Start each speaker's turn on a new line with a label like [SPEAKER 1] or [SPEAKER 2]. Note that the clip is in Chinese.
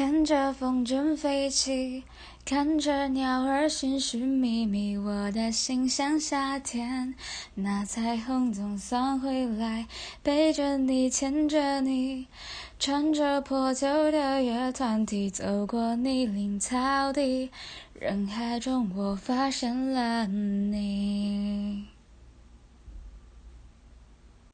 [SPEAKER 1] 看着风筝飞起，看着鸟儿寻寻觅觅，我的心像夏天。那彩虹总算回来，背着你，牵着你，穿着破旧的乐团体，走过泥泞草地，人海中我发现了你。